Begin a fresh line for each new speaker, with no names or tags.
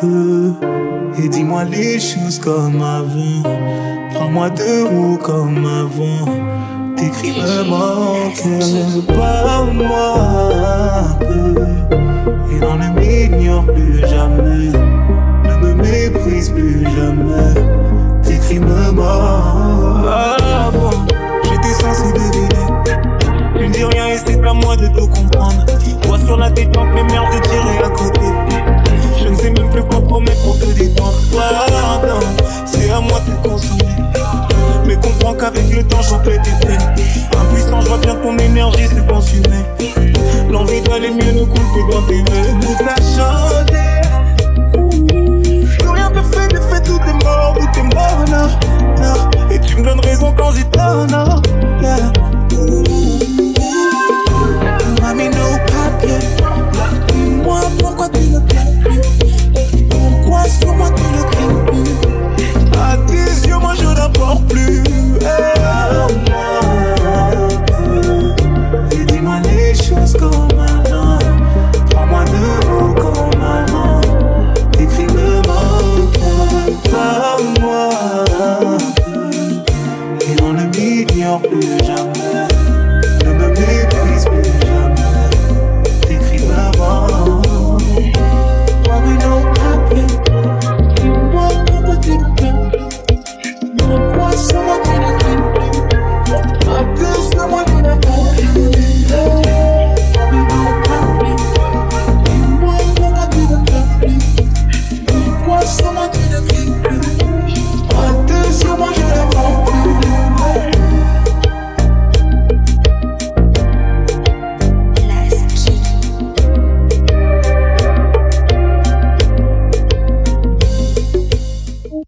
Peu et dis-moi les choses comme avant. Prends-moi de haut comme avant. T'écris me manque. Parle-moi et non ne m'ignore plus jamais. Ne me méprise plus jamais. Ah bon, j'étais censé deviner. Tu ne dis rien et c'est à moi de te comprendre. Toi sur la détente, mes mères de tirer à côté. C'est à moi de consommer. Mais comprends qu'avec le temps, j'en fais des peines. Impuissant, je vois bien ton énergie se consumer. L'envie d'aller mieux ne coule que dans tes.